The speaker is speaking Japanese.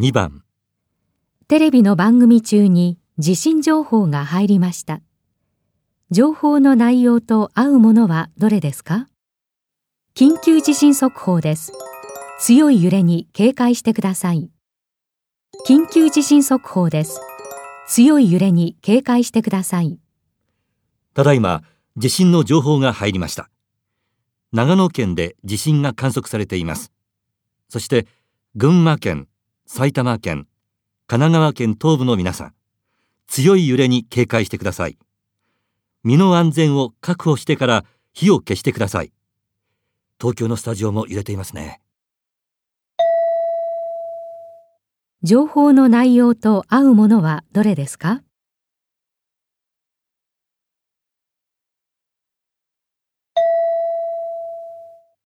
2番テレビの番組中に地震情報が入りました。情報の内容と合うものはどれですか？緊急地震速報です。強い揺れに警戒してください。緊急地震速報です。強い揺れに警戒してください。ただいま地震の情報が入りました長野県で地震が観測されていますそして群馬県埼玉県神奈川県東部の皆さん強い揺れに警戒してください。身の安全を確保してから火を消してください。東京のスタジオも揺れていますね。情報の内容と合うものはどれですか？